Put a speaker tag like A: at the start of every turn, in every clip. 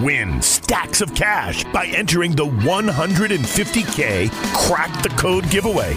A: Win stacks of cash by entering the 150K Crack the Code giveaway.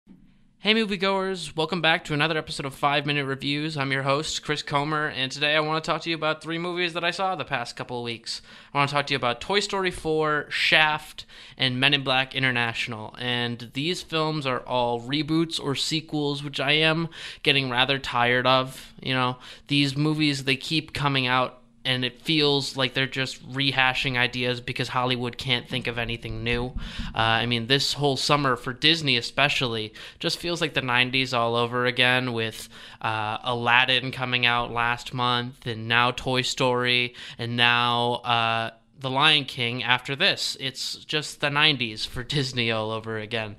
B: Hey, moviegoers, welcome back to another episode of 5 Minute Reviews. I'm your host, Chris Comer, and today I want to talk to you about three movies that I saw the past couple of weeks. I want to talk to you about Toy Story 4, Shaft, and Men in Black International. And these films are all reboots or sequels, which I am getting rather tired of. You know, these movies, they keep coming out and it feels like they're just rehashing ideas because Hollywood can't think of anything new. Uh, I mean, this whole summer for Disney, especially, just feels like the 90s all over again with uh, Aladdin coming out last month, and now Toy Story, and now. Uh, the Lion King after this. It's just the 90s for Disney all over again.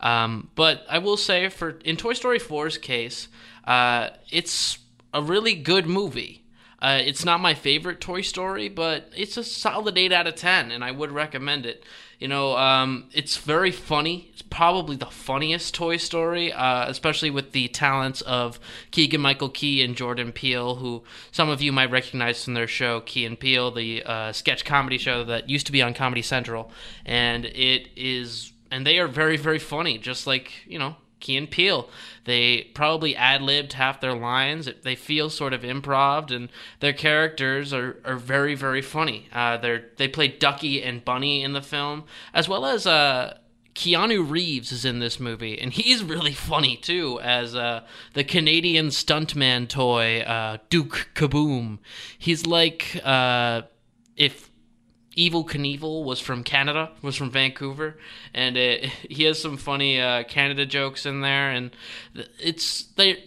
B: Um, but I will say, for in Toy Story 4's case, uh, it's a really good movie. Uh, it's not my favorite Toy Story, but it's a solid 8 out of 10, and I would recommend it. You know, um, it's very funny. It's probably the funniest Toy Story, uh, especially with the talents of Keegan Michael Key and Jordan Peele, who some of you might recognize from their show Key and Peele, the uh, sketch comedy show that used to be on Comedy Central. And it is, and they are very, very funny, just like, you know, Key and Peele. They probably ad libbed half their lines. They feel sort of improv, and their characters are, are very, very funny. Uh, they they play Ducky and Bunny in the film, as well as uh, Keanu Reeves is in this movie, and he's really funny too as uh, the Canadian stuntman toy uh, Duke Kaboom. He's like uh, if Evel Knievel was from Canada, was from Vancouver, and it, he has some funny uh, Canada jokes in there, and it's they.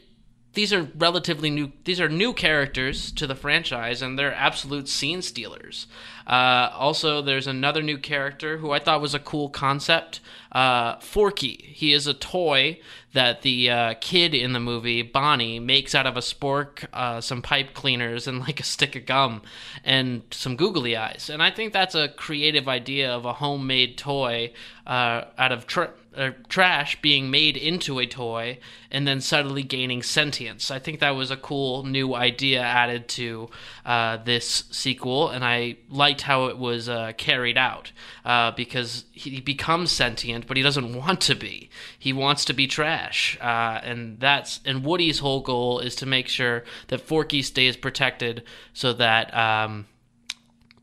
B: These are relatively new. These are new characters to the franchise, and they're absolute scene stealers. Uh, also, there's another new character who I thought was a cool concept. Uh, Forky. He is a toy that the uh, kid in the movie, Bonnie, makes out of a spork, uh, some pipe cleaners, and like a stick of gum and some googly eyes. And I think that's a creative idea of a homemade toy uh, out of tr- uh, trash being made into a toy and then suddenly gaining sentience. I think that was a cool new idea added to uh, this sequel, and I liked how it was uh, carried out uh, because he becomes sentient, but he doesn't want to be. He wants to be trash, uh, and that's and Woody's whole goal is to make sure that Forky stays protected so that. Um,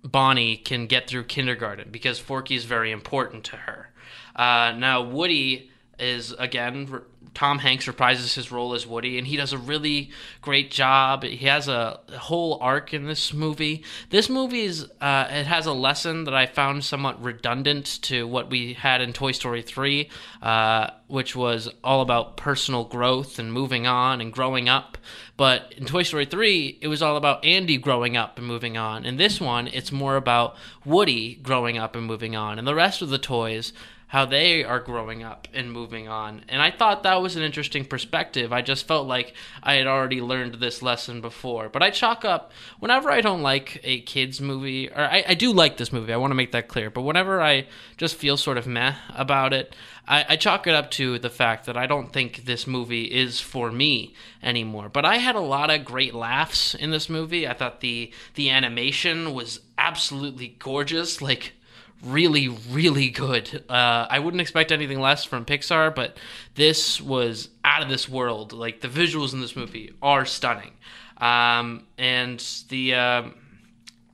B: Bonnie can get through kindergarten because Forky is very important to her. Uh, now, Woody is again Tom Hanks reprises his role as Woody, and he does a really great job. He has a whole arc in this movie. This movie is uh, it has a lesson that I found somewhat redundant to what we had in Toy Story three, uh, which was all about personal growth and moving on and growing up. But in Toy Story 3, it was all about Andy growing up and moving on. In this one, it's more about Woody growing up and moving on. And the rest of the toys how they are growing up and moving on. And I thought that was an interesting perspective. I just felt like I had already learned this lesson before. But I chalk up, whenever I don't like a kid's movie, or I, I do like this movie, I want to make that clear, but whenever I just feel sort of meh about it, I, I chalk it up to the fact that I don't think this movie is for me anymore. But I had a lot of great laughs in this movie. I thought the the animation was absolutely gorgeous. Like really, really good. Uh, I wouldn't expect anything less from Pixar, but this was out of this world. Like the visuals in this movie are stunning, um, and the. Uh,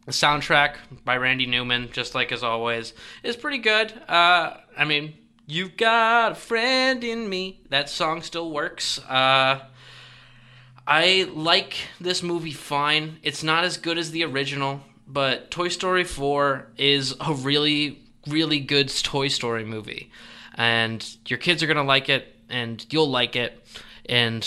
B: the soundtrack by Randy Newman, just like as always, is pretty good. Uh, I mean, you've got a friend in me. That song still works. Uh, I like this movie fine. It's not as good as the original but Toy Story 4 is a really, really good Toy Story movie. And your kids are going to like it, and you'll like it. And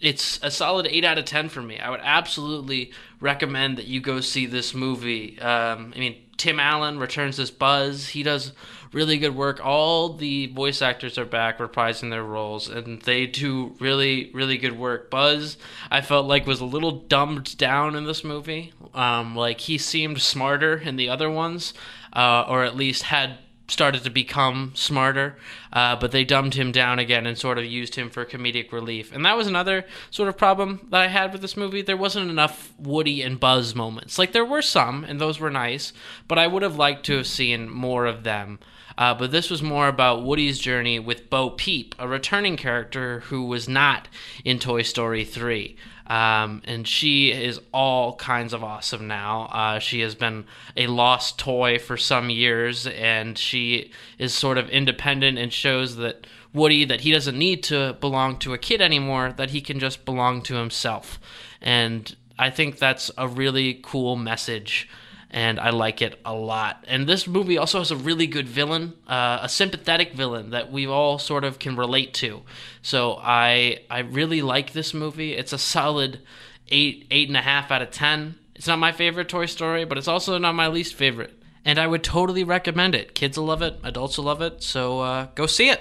B: it's a solid 8 out of 10 for me. I would absolutely recommend that you go see this movie. Um, I mean, Tim Allen returns as Buzz. He does really good work. All the voice actors are back reprising their roles, and they do really, really good work. Buzz, I felt like was a little dumbed down in this movie. Um, like he seemed smarter in the other ones, uh, or at least had started to become smarter, uh, but they dumbed him down again and sort of used him for comedic relief. And that was another sort of problem that I had with this movie. There wasn't enough Woody and Buzz moments. Like, there were some, and those were nice, but I would have liked to have seen more of them. Uh, but this was more about Woody's journey with Bo Peep, a returning character who was not in Toy Story 3. Um, and she is all kinds of awesome now. Uh, she has been a lost toy for some years, and she is sort of independent and shows that Woody that he doesn't need to belong to a kid anymore, that he can just belong to himself. And I think that's a really cool message and I like it a lot. And this movie also has a really good villain, uh, a sympathetic villain that we all sort of can relate to. So I I really like this movie. It's a solid eight eight and a half out of ten. It's not my favorite Toy Story, but it's also not my least favorite. And I would totally recommend it. Kids will love it, adults will love it. So uh, go see it.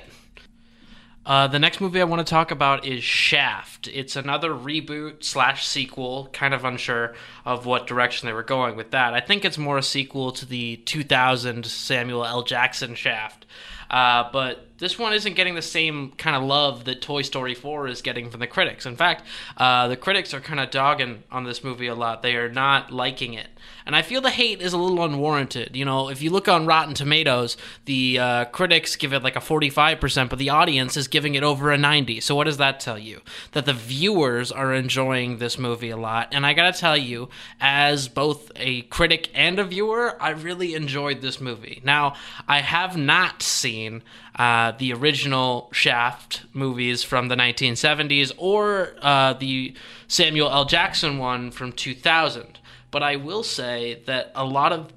B: Uh, the next movie I want to talk about is Shaft. It's another reboot slash sequel. Kind of unsure of what direction they were going with that. I think it's more a sequel to the 2000 Samuel L. Jackson Shaft. Uh, but this one isn't getting the same kind of love that Toy Story 4 is getting from the critics. In fact, uh, the critics are kind of dogging on this movie a lot. They are not liking it. And I feel the hate is a little unwarranted. You know, if you look on Rotten Tomatoes, the uh, critics give it like a 45%, but the audience is giving it over a 90. So what does that tell you? That the viewers are enjoying this movie a lot. And I gotta tell you, as both a critic and a viewer, I really enjoyed this movie. Now, I have not seen uh, the original Shaft movies from the 1970s or uh, the Samuel L. Jackson one from 2000. But I will say that a lot of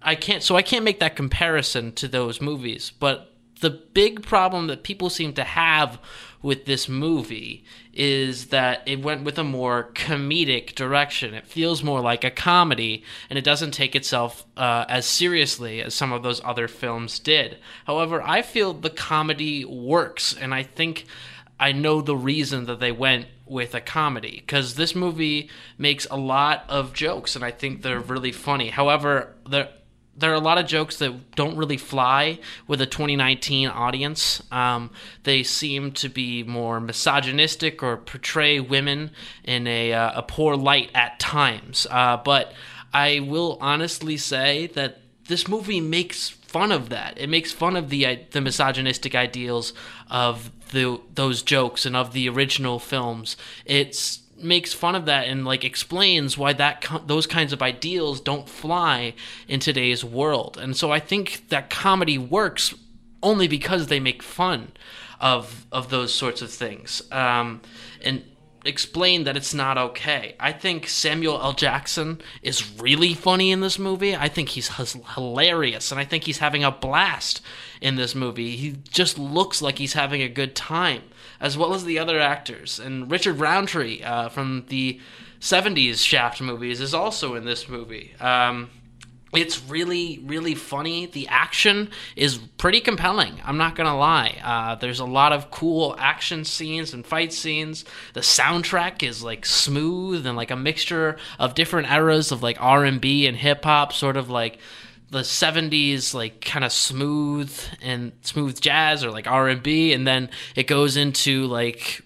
B: I can't so I can't make that comparison to those movies, but the big problem that people seem to have with this movie is that it went with a more comedic direction. It feels more like a comedy, and it doesn't take itself uh, as seriously as some of those other films did. However, I feel the comedy works, and I think I know the reason that they went with a comedy because this movie makes a lot of jokes, and I think they're really funny. However, there there are a lot of jokes that don't really fly with a 2019 audience. Um, they seem to be more misogynistic or portray women in a, uh, a poor light at times. Uh, but I will honestly say that this movie makes fun of that. It makes fun of the the misogynistic ideals of the those jokes and of the original films. It's makes fun of that and like explains why that those kinds of ideals don't fly in today's world. And so I think that comedy works only because they make fun of of those sorts of things. Um, and explain that it's not okay. I think Samuel L. Jackson is really funny in this movie. I think he's hilarious, and I think he's having a blast in this movie. He just looks like he's having a good time as well as the other actors. And Richard Roundtree uh, from the 70s Shaft movies is also in this movie. Um, it's really, really funny. The action is pretty compelling. I'm not gonna lie. Uh, there's a lot of cool action scenes and fight scenes. The soundtrack is like smooth and like a mixture of different eras of like R&B and hip hop, sort of like the 70s like kind of smooth and smooth jazz or like R&B and then it goes into like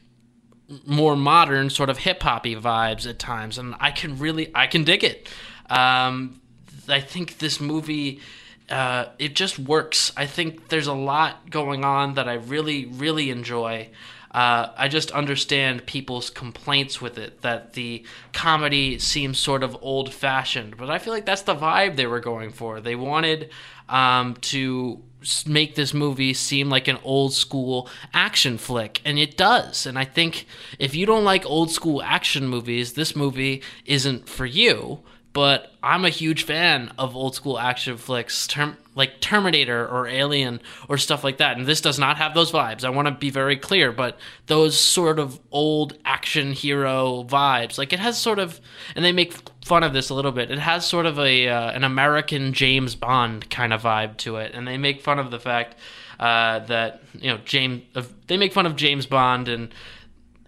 B: more modern sort of hip hoppy vibes at times and I can really I can dig it. Um, I think this movie uh, it just works. I think there's a lot going on that I really really enjoy. Uh, I just understand people's complaints with it that the comedy seems sort of old fashioned, but I feel like that's the vibe they were going for. They wanted um, to make this movie seem like an old school action flick, and it does. And I think if you don't like old school action movies, this movie isn't for you. But I'm a huge fan of old school action flicks. Term- like Terminator or Alien or stuff like that. And this does not have those vibes. I want to be very clear, but those sort of old action hero vibes, like it has sort of, and they make fun of this a little bit. It has sort of a uh, an American James Bond kind of vibe to it, and they make fun of the fact uh, that you know James. Uh, they make fun of James Bond and.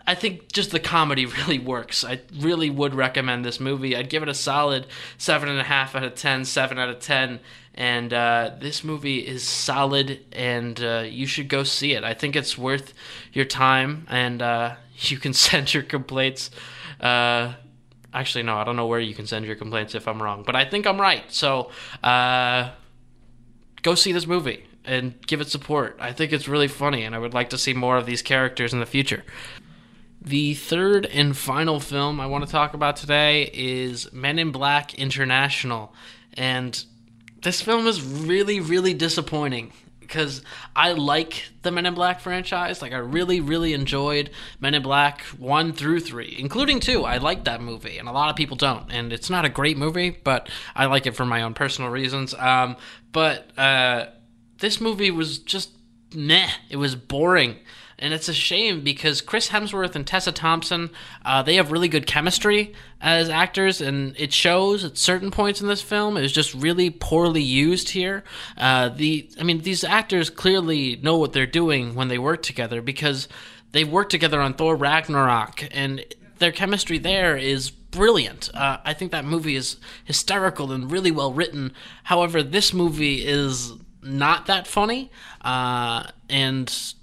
B: I think just the comedy really works. I really would recommend this movie. I'd give it a solid seven and a half out of ten, seven out of ten, and uh, this movie is solid, and uh, you should go see it. I think it's worth your time, and uh, you can send your complaints. Uh, actually, no, I don't know where you can send your complaints if I'm wrong, but I think I'm right. So uh, go see this movie and give it support. I think it's really funny, and I would like to see more of these characters in the future. The third and final film I want to talk about today is Men in Black International. And this film is really, really disappointing because I like the Men in Black franchise. Like, I really, really enjoyed Men in Black 1 through 3, including 2. I like that movie, and a lot of people don't. And it's not a great movie, but I like it for my own personal reasons. Um, but uh, this movie was just meh. It was boring and it's a shame because Chris Hemsworth and Tessa Thompson, uh, they have really good chemistry as actors, and it shows at certain points in this film. It was just really poorly used here. Uh, the, I mean, these actors clearly know what they're doing when they work together because they worked together on Thor Ragnarok, and their chemistry there is brilliant. Uh, I think that movie is hysterical and really well written. However, this movie is not that funny, uh, and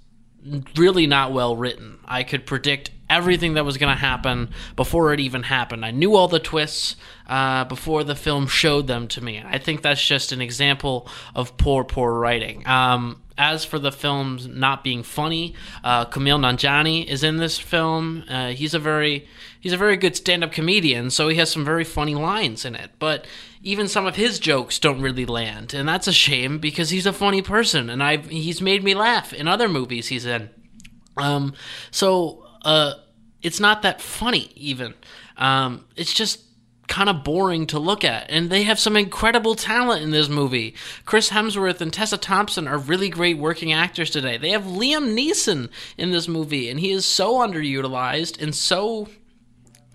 B: really not well written. I could predict everything that was going to happen before it even happened. I knew all the twists uh, before the film showed them to me. I think that's just an example of poor, poor writing. Um, as for the films not being funny, uh, Kumail Nanjiani is in this film. Uh, he's a very he's a very good stand-up comedian, so he has some very funny lines in it. But even some of his jokes don't really land, and that's a shame because he's a funny person, and I he's made me laugh in other movies he's in. Um, so uh, it's not that funny even. Um, it's just kind of boring to look at. And they have some incredible talent in this movie. Chris Hemsworth and Tessa Thompson are really great working actors today. They have Liam Neeson in this movie, and he is so underutilized and so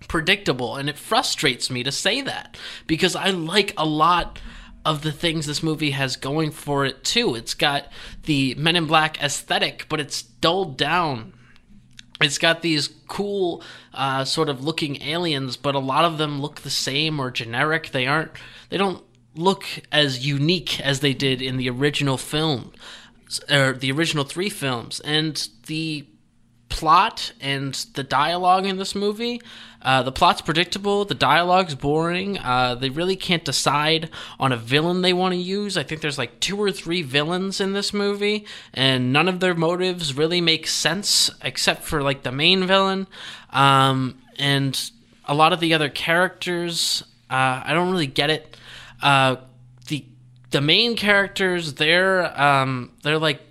B: predictable. And it frustrates me to say that because I like a lot of the things this movie has going for it too. It's got the Men in Black aesthetic, but it's dulled down it's got these cool uh, sort of looking aliens but a lot of them look the same or generic. They aren't they don't look as unique as they did in the original film or the original three films. And the plot and the dialogue in this movie. Uh, the plot's predictable, the dialogue's boring. Uh, they really can't decide on a villain they want to use. I think there's like two or three villains in this movie, and none of their motives really make sense except for like the main villain. Um, and a lot of the other characters, uh, I don't really get it. Uh, the the main characters, they're um, they're like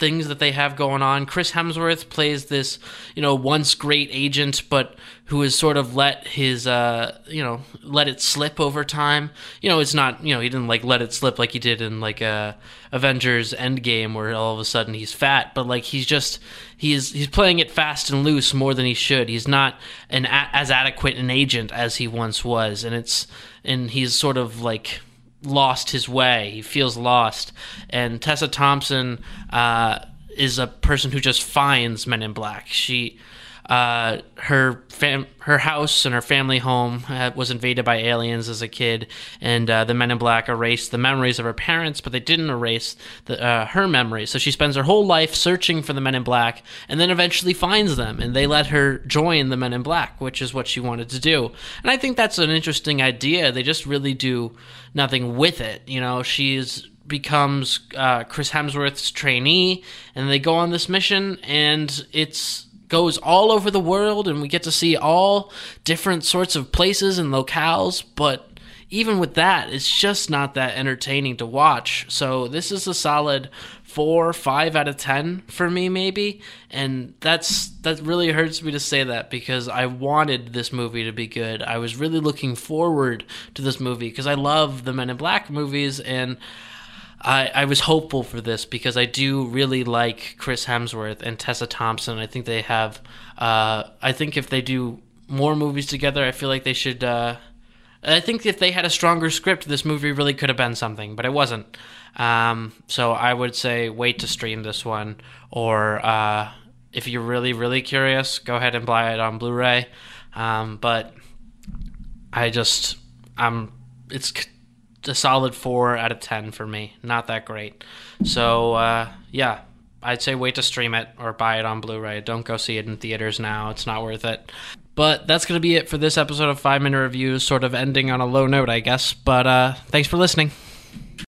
B: things that they have going on. Chris Hemsworth plays this, you know, once great agent, but who has sort of let his, uh, you know, let it slip over time. You know, it's not, you know, he didn't like let it slip like he did in like uh, Avengers Endgame, where all of a sudden he's fat, but like he's just he's he's playing it fast and loose more than he should. He's not an as adequate an agent as he once was, and it's and he's sort of like lost his way. He feels lost. And Tessa Thompson uh, is a person who just finds Men in Black. She uh, her fam- her house and her family home uh, was invaded by aliens as a kid, and uh, the Men in Black erased the memories of her parents, but they didn't erase the, uh, her memories. So she spends her whole life searching for the Men in Black, and then eventually finds them, and they let her join the Men in Black, which is what she wanted to do. And I think that's an interesting idea. They just really do nothing with it. You know, she's becomes uh, Chris Hemsworth's trainee, and they go on this mission, and it's goes all over the world and we get to see all different sorts of places and locales, but even with that, it's just not that entertaining to watch. So this is a solid four, five out of ten for me, maybe. And that's that really hurts me to say that because I wanted this movie to be good. I was really looking forward to this movie because I love the Men in Black movies and I, I was hopeful for this because I do really like Chris Hemsworth and Tessa Thompson. I think they have. Uh, I think if they do more movies together, I feel like they should. Uh, I think if they had a stronger script, this movie really could have been something, but it wasn't. Um, so I would say wait to stream this one, or uh, if you're really really curious, go ahead and buy it on Blu-ray. Um, but I just I'm it's a solid four out of ten for me. Not that great. So uh, yeah, I'd say wait to stream it or buy it on Blu-ray. Don't go see it in theaters now. It's not worth it. But that's to be it for this episode of 5 Minute Reviews, sort of ending on a low note, I guess. But uh, thanks for listening.